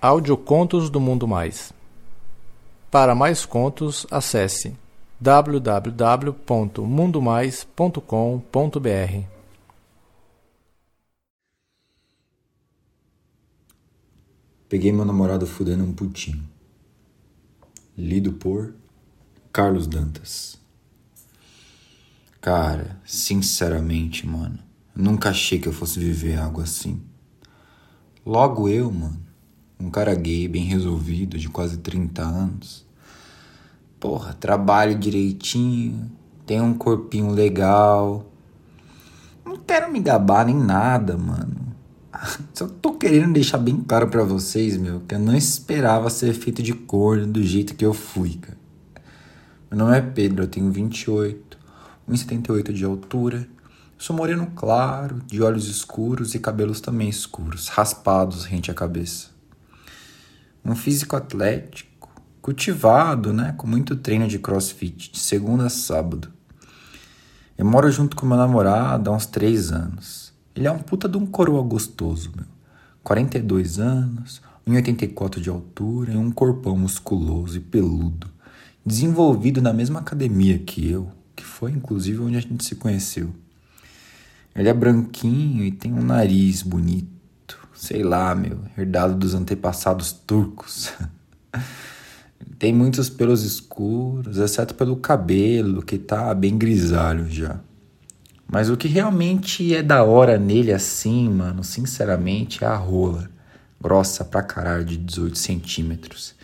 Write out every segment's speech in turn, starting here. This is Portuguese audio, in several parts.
Audiocontos do Mundo Mais. Para mais contos, acesse www.mundomais.com.br. Peguei meu namorado fudendo um putinho. Lido por Carlos Dantas. Cara, sinceramente, mano, nunca achei que eu fosse viver algo assim. Logo eu, mano, um cara gay bem resolvido, de quase 30 anos. Porra, trabalho direitinho, tenho um corpinho legal. Não quero me gabar nem nada, mano. Só tô querendo deixar bem claro para vocês, meu, que eu não esperava ser feito de corno do jeito que eu fui, cara. Meu nome é Pedro, eu tenho 28, 1,78 de altura Sou moreno claro, de olhos escuros e cabelos também escuros, raspados rente à cabeça. Um físico atlético, cultivado, né, com muito treino de crossfit, de segunda a sábado. Eu moro junto com meu namorado há uns três anos. Ele é um puta de um coroa gostoso, meu. 42 anos, 1,84 de altura e um corpão musculoso e peludo. Desenvolvido na mesma academia que eu, que foi inclusive onde a gente se conheceu. Ele é branquinho e tem um nariz bonito. Sei lá, meu, herdado dos antepassados turcos. tem muitos pelos escuros, exceto pelo cabelo, que tá bem grisalho já. Mas o que realmente é da hora nele assim, mano, sinceramente, é a rola. Grossa pra caralho, de 18 centímetros.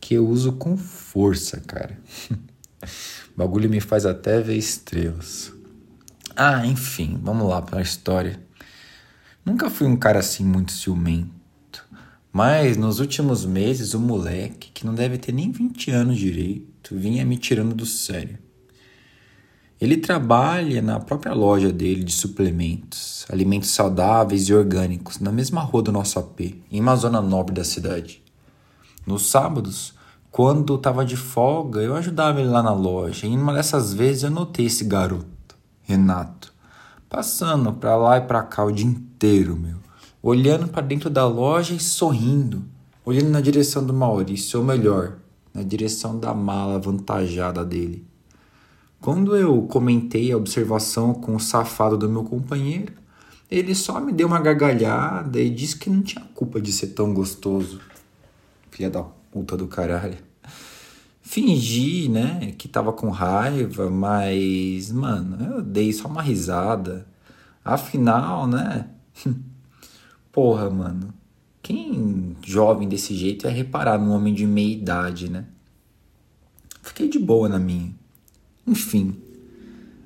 Que eu uso com força, cara. o bagulho me faz até ver estrelas. Ah, enfim, vamos lá para a história. Nunca fui um cara assim muito ciumento. Mas nos últimos meses, o moleque, que não deve ter nem 20 anos direito, vinha me tirando do sério. Ele trabalha na própria loja dele de suplementos, alimentos saudáveis e orgânicos, na mesma rua do nosso AP, em uma zona nobre da cidade. Nos sábados, quando estava de folga, eu ajudava ele lá na loja, e em uma dessas vezes eu notei esse garoto. Renato, passando para lá e para cá o dia inteiro, meu, olhando para dentro da loja e sorrindo, olhando na direção do Maurício, ou melhor, na direção da mala avantajada dele. Quando eu comentei a observação com o safado do meu companheiro, ele só me deu uma gargalhada e disse que não tinha culpa de ser tão gostoso. Filha da puta do caralho fingi, né, que tava com raiva, mas, mano, eu dei só uma risada. Afinal, né? Porra, mano. Quem jovem desse jeito é reparar num homem de meia idade, né? Fiquei de boa na minha. Enfim,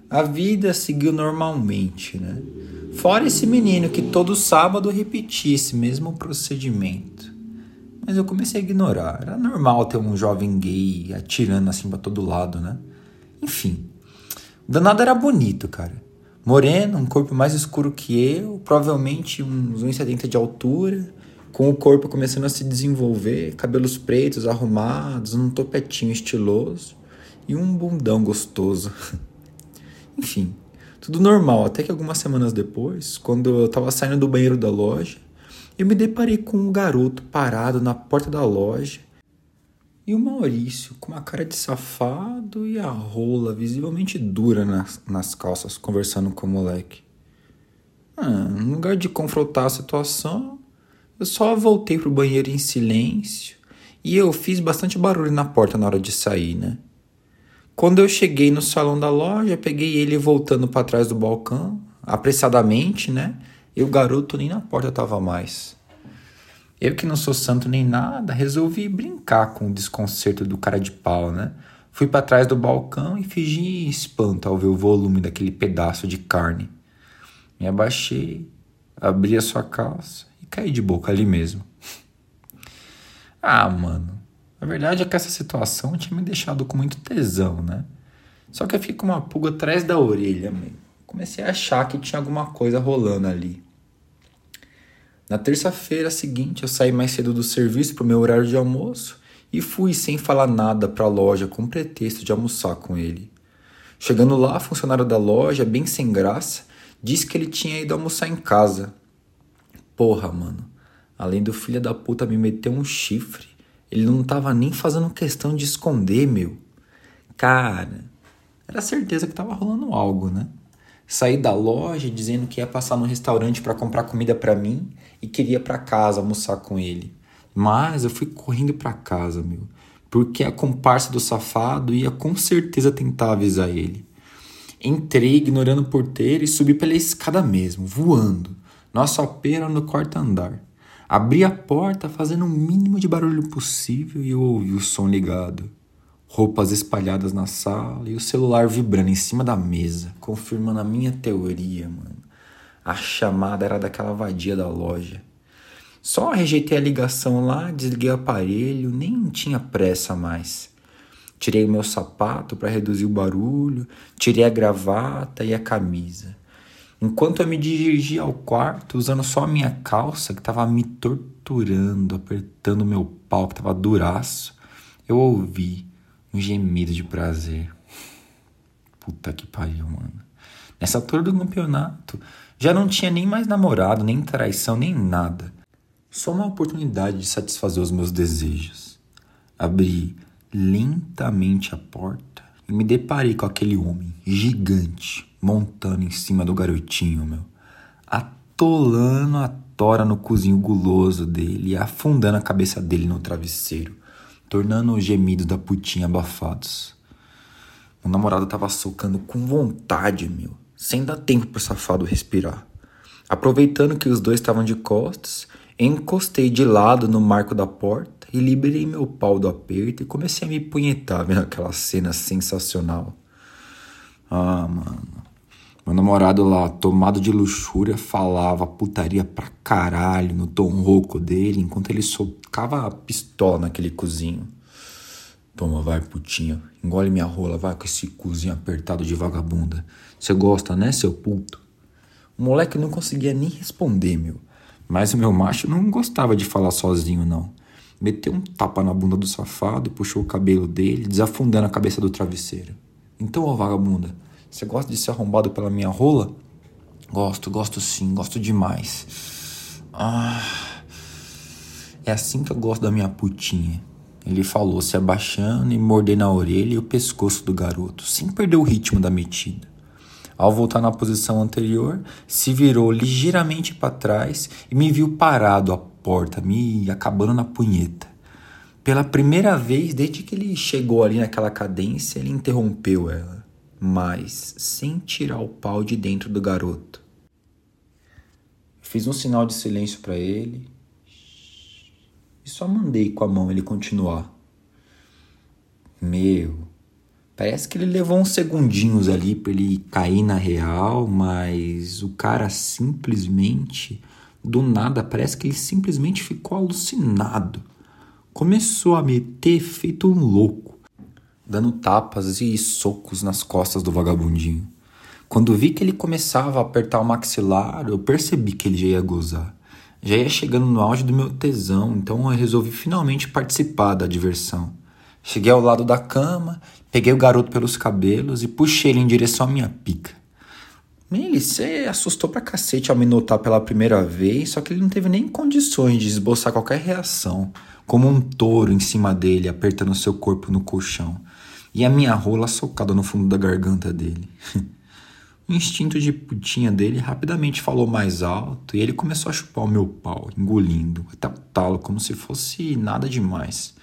a vida seguiu normalmente, né? Fora esse menino que todo sábado repetia esse mesmo procedimento mas eu comecei a ignorar. Era normal ter um jovem gay atirando assim para todo lado, né? Enfim, o danado era bonito, cara. Moreno, um corpo mais escuro que eu, provavelmente uns 1,70 de altura, com o corpo começando a se desenvolver, cabelos pretos arrumados, um topetinho estiloso e um bundão gostoso. Enfim, tudo normal, até que algumas semanas depois, quando eu tava saindo do banheiro da loja, eu me deparei com um garoto parado na porta da loja e o Maurício com uma cara de safado e a rola visivelmente dura nas, nas calças, conversando com o moleque. Ah, no lugar de confrontar a situação, eu só voltei pro banheiro em silêncio e eu fiz bastante barulho na porta na hora de sair, né? Quando eu cheguei no salão da loja, peguei ele voltando para trás do balcão, apressadamente, né? E o garoto nem na porta estava mais. Eu que não sou santo nem nada, resolvi brincar com o desconcerto do cara de pau, né? Fui para trás do balcão e fingi espanto ao ver o volume daquele pedaço de carne. Me abaixei, abri a sua calça e caí de boca ali mesmo. ah, mano, a verdade é que essa situação tinha me deixado com muito tesão, né? Só que eu fiquei com uma pulga atrás da orelha, meio. Comecei a achar que tinha alguma coisa rolando ali. Na terça-feira seguinte, eu saí mais cedo do serviço para o meu horário de almoço e fui sem falar nada para a loja com pretexto de almoçar com ele. Chegando lá, a funcionária da loja, bem sem graça, disse que ele tinha ido almoçar em casa. Porra, mano. Além do filho da puta me meter um chifre, ele não tava nem fazendo questão de esconder, meu. Cara, era certeza que tava rolando algo, né? Saí da loja dizendo que ia passar no restaurante para comprar comida para mim e queria para casa almoçar com ele. Mas eu fui correndo para casa, meu, porque a comparsa do safado ia com certeza tentar avisar ele. Entrei ignorando o porteiro e subi pela escada mesmo, voando. Nossa pera no quarto andar. Abri a porta fazendo o mínimo de barulho possível e eu ouvi o som ligado roupas espalhadas na sala e o celular vibrando em cima da mesa, confirmando a minha teoria, mano. A chamada era daquela vadia da loja. Só rejeitei a ligação lá, desliguei o aparelho, nem tinha pressa mais. Tirei o meu sapato para reduzir o barulho, tirei a gravata e a camisa. Enquanto eu me dirigia ao quarto, usando só a minha calça, que estava me torturando, apertando meu pau, que estava duraço, eu ouvi um gemido de prazer. Puta que pariu, mano. Nessa altura do campeonato, já não tinha nem mais namorado, nem traição, nem nada. Só uma oportunidade de satisfazer os meus desejos. Abri lentamente a porta e me deparei com aquele homem gigante montando em cima do garotinho, meu. Atolando a tora no cozinho guloso dele e afundando a cabeça dele no travesseiro tornando os gemidos da putinha abafados. Meu namorado tava socando com vontade, meu, sem dar tempo pro safado respirar. Aproveitando que os dois estavam de costas, encostei de lado no marco da porta e liberei meu pau do aperto e comecei a me punhetar vendo aquela cena sensacional. Ah, mano. Meu namorado lá, tomado de luxúria, falava putaria pra caralho no tom rouco dele, enquanto ele socava a pistola naquele cozinho. Toma, vai, putinha. Engole minha rola, vai com esse cozinho apertado de vagabunda. Você gosta, né, seu puto? O moleque não conseguia nem responder, meu. Mas o meu macho não gostava de falar sozinho, não. Meteu um tapa na bunda do safado e puxou o cabelo dele, desafundando a cabeça do travesseiro. Então, ó vagabunda, você gosta de ser arrombado pela minha rola? Gosto, gosto sim, gosto demais. Ah, é assim que eu gosto da minha putinha. Ele falou, se abaixando e mordendo a orelha e o pescoço do garoto, sem perder o ritmo da metida. Ao voltar na posição anterior, se virou ligeiramente para trás e me viu parado à porta, me acabando na punheta. Pela primeira vez, desde que ele chegou ali naquela cadência, ele interrompeu ela mas sem tirar o pau de dentro do garoto. Fiz um sinal de silêncio para ele e só mandei com a mão ele continuar. Meu, parece que ele levou uns segundinhos ali para ele cair na real, mas o cara simplesmente, do nada, parece que ele simplesmente ficou alucinado. Começou a meter feito um louco dando tapas e socos nas costas do vagabundinho. Quando vi que ele começava a apertar o maxilar, eu percebi que ele já ia gozar. Já ia chegando no auge do meu tesão, então eu resolvi finalmente participar da diversão. Cheguei ao lado da cama, peguei o garoto pelos cabelos e puxei ele em direção à minha pica. Ele, você assustou pra cacete ao me notar pela primeira vez, só que ele não teve nem condições de esboçar qualquer reação, como um touro em cima dele, apertando seu corpo no colchão e a minha rola socada no fundo da garganta dele. o instinto de putinha dele rapidamente falou mais alto e ele começou a chupar o meu pau, engolindo, até talo como se fosse nada demais.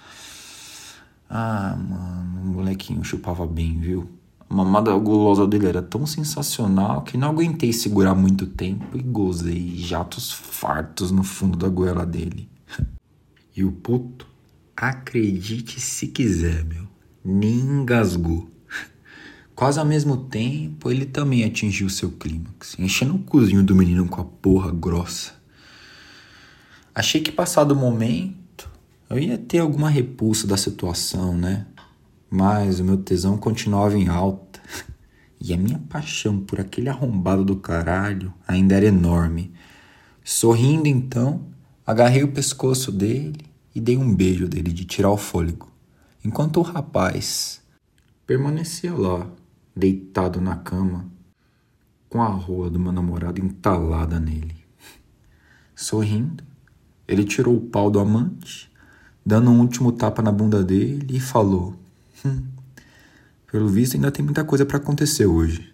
Ah, mano, o molequinho chupava bem, viu? A mamada gulosa dele era tão sensacional que não aguentei segurar muito tempo e gozei jatos fartos no fundo da goela dele. E o puto, acredite se quiser, meu engasgou. Quase ao mesmo tempo, ele também atingiu seu clímax, enchendo o cozinho do menino com a porra grossa. Achei que passado o momento, eu ia ter alguma repulsa da situação, né? Mas o meu tesão continuava em alta. E a minha paixão por aquele arrombado do caralho ainda era enorme. Sorrindo então, agarrei o pescoço dele e dei um beijo dele de tirar o fôlego enquanto o rapaz permanecia lá, deitado na cama, com a rola do meu namorado entalada nele. Sorrindo, Ele tirou o pau do amante, dando um último tapa na bunda dele e falou: hum, Pelo visto, ainda tem muita coisa para acontecer hoje.